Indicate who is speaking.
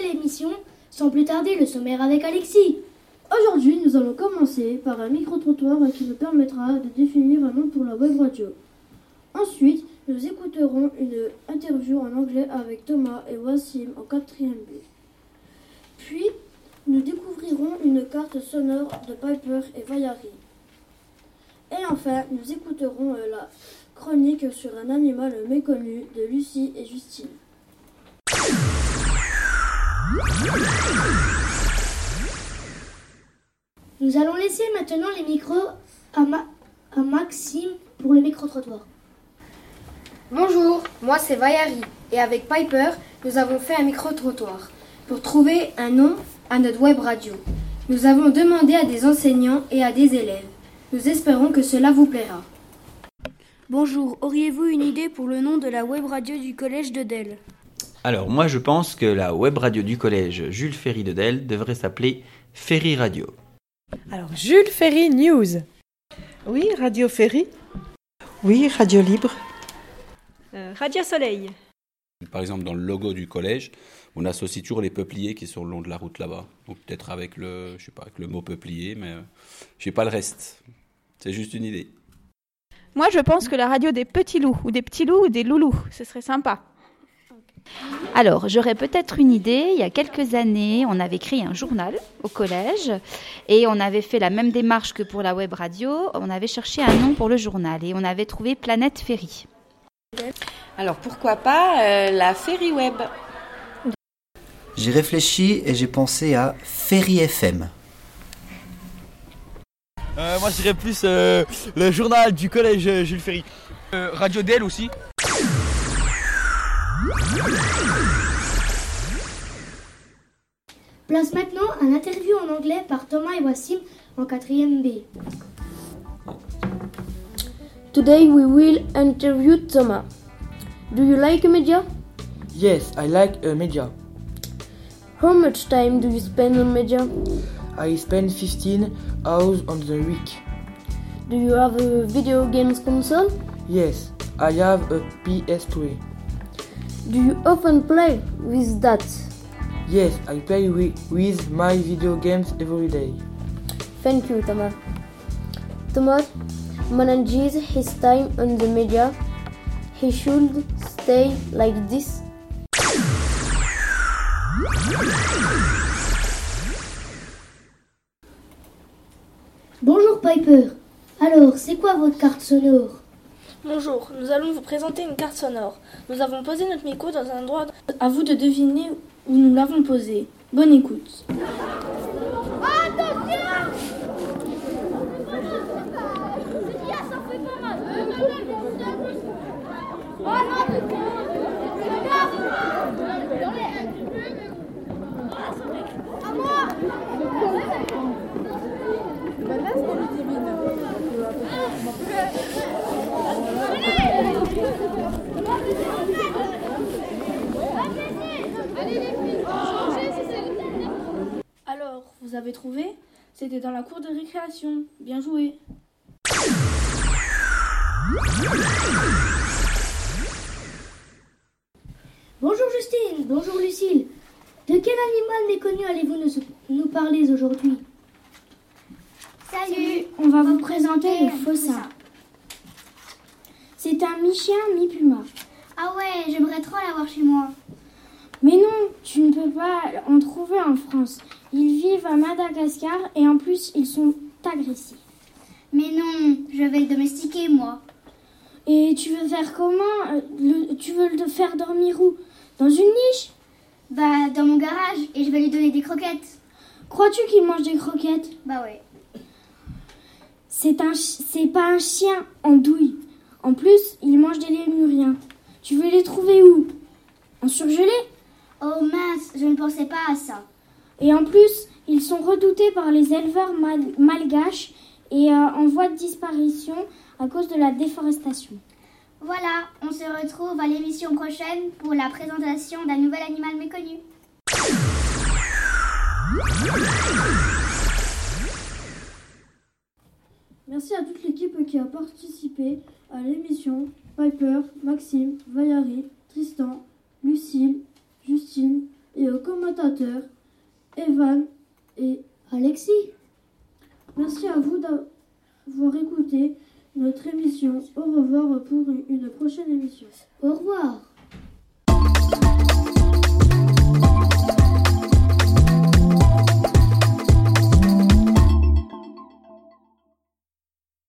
Speaker 1: l'émission. Sans plus tarder, le sommaire avec Alexis.
Speaker 2: Aujourd'hui, nous allons commencer par un micro-trottoir qui nous permettra de définir un nom pour la web radio. Ensuite, nous écouterons une interview en anglais avec Thomas et Wassim en 4ème B. Puis, nous découvrirons une carte sonore de Piper et Vayari. Et enfin, nous écouterons euh, la chronique sur un animal méconnu de Lucie et Justine.
Speaker 1: Nous allons laisser maintenant les micros à, Ma- à Maxime pour le micro-trottoir.
Speaker 3: Bonjour, moi c'est Vayari et avec Piper, nous avons fait un micro-trottoir pour trouver un nom à notre web radio. Nous avons demandé à des enseignants et à des élèves. Nous espérons que cela vous plaira.
Speaker 4: Bonjour, auriez-vous une idée pour le nom de la web radio du collège de Delle
Speaker 5: Alors moi je pense que la web radio du collège Jules Ferry de Delle devrait s'appeler Ferry Radio.
Speaker 6: Alors, Jules Ferry News.
Speaker 7: Oui, Radio Ferry.
Speaker 8: Oui, Radio Libre.
Speaker 6: Euh, Radio Soleil.
Speaker 9: Par exemple, dans le logo du collège, on associe toujours les peupliers qui sont le long de la route là-bas. Donc peut-être avec le, je sais pas, avec le mot peuplier, mais euh, je sais pas le reste. C'est juste une idée.
Speaker 10: Moi, je pense que la radio des petits loups, ou des petits loups, ou des loulous, ce serait sympa.
Speaker 11: Alors, j'aurais peut-être une idée. Il y a quelques années, on avait créé un journal au collège et on avait fait la même démarche que pour la web radio. On avait cherché un nom pour le journal et on avait trouvé Planète Ferry.
Speaker 7: Alors pourquoi pas euh, la Ferry Web?
Speaker 12: J'ai réfléchi et j'ai pensé à Ferry FM.
Speaker 13: Euh, moi, je dirais plus euh, le journal du collège Jules Ferry. Euh, Radio Dell aussi.
Speaker 1: Place maintenant un interview en anglais par Thomas et Wassim en 4ème B.
Speaker 2: Today we will interview Thomas. Do you like media?
Speaker 14: Yes, I like uh, media.
Speaker 2: How much time do you spend on media?
Speaker 14: I spend 15 hours on the week.
Speaker 2: Do you have a video games console?
Speaker 14: Yes, I have a PS3.
Speaker 2: Do you often play with that?
Speaker 14: Yes, I play with, with my video games every day.
Speaker 2: Thank you, Thomas. Thomas manages his time on the media. He should stay like this.
Speaker 1: Bonjour Piper. Alors, c'est quoi votre carte sonore?
Speaker 4: Bonjour, nous allons vous présenter une carte sonore. Nous avons posé notre micro dans un endroit. À vous de deviner où nous l'avons posé. Bonne écoute. Alors, vous avez trouvé C'était dans la cour de récréation. Bien joué.
Speaker 1: Bonjour Justine, bonjour Lucille. De quel animal méconnu allez-vous nous, nous parler aujourd'hui?
Speaker 4: Salut, on va vous présenter le faussin. C'est un mi-chien, mi-puma.
Speaker 15: Ah ouais, j'aimerais trop l'avoir chez moi.
Speaker 4: Mais non, tu ne peux pas en trouver en France. Ils vivent à Madagascar et en plus ils sont agressifs.
Speaker 15: Mais non, je vais le domestiquer moi.
Speaker 4: Et tu veux faire comment? Euh, le- Tu veux le faire dormir où? Dans une niche?
Speaker 15: Bah, dans mon garage et je vais lui donner des croquettes.
Speaker 4: Crois-tu qu'il mange des croquettes?
Speaker 15: Bah ouais.
Speaker 4: C'est un, c'est pas un chien en douille. En plus, il mange des lémuriens. Tu veux les trouver où? En surgelé?
Speaker 15: Oh mince, je ne pensais pas à ça.
Speaker 4: Et en plus, ils sont redoutés par les éleveurs mal- malgaches et euh, en voie de disparition à cause de la déforestation.
Speaker 15: Voilà, on se retrouve à l'émission prochaine pour la présentation d'un nouvel animal méconnu.
Speaker 2: Merci à toute l'équipe qui a participé à l'émission. Piper, Maxime, Valérie, Tristan, Lucille, Justine et aux commentateurs Evan et
Speaker 1: Alexis.
Speaker 2: Merci à vous d'avoir écouté notre émission. Au revoir pour une prochaine émission.
Speaker 1: Au revoir.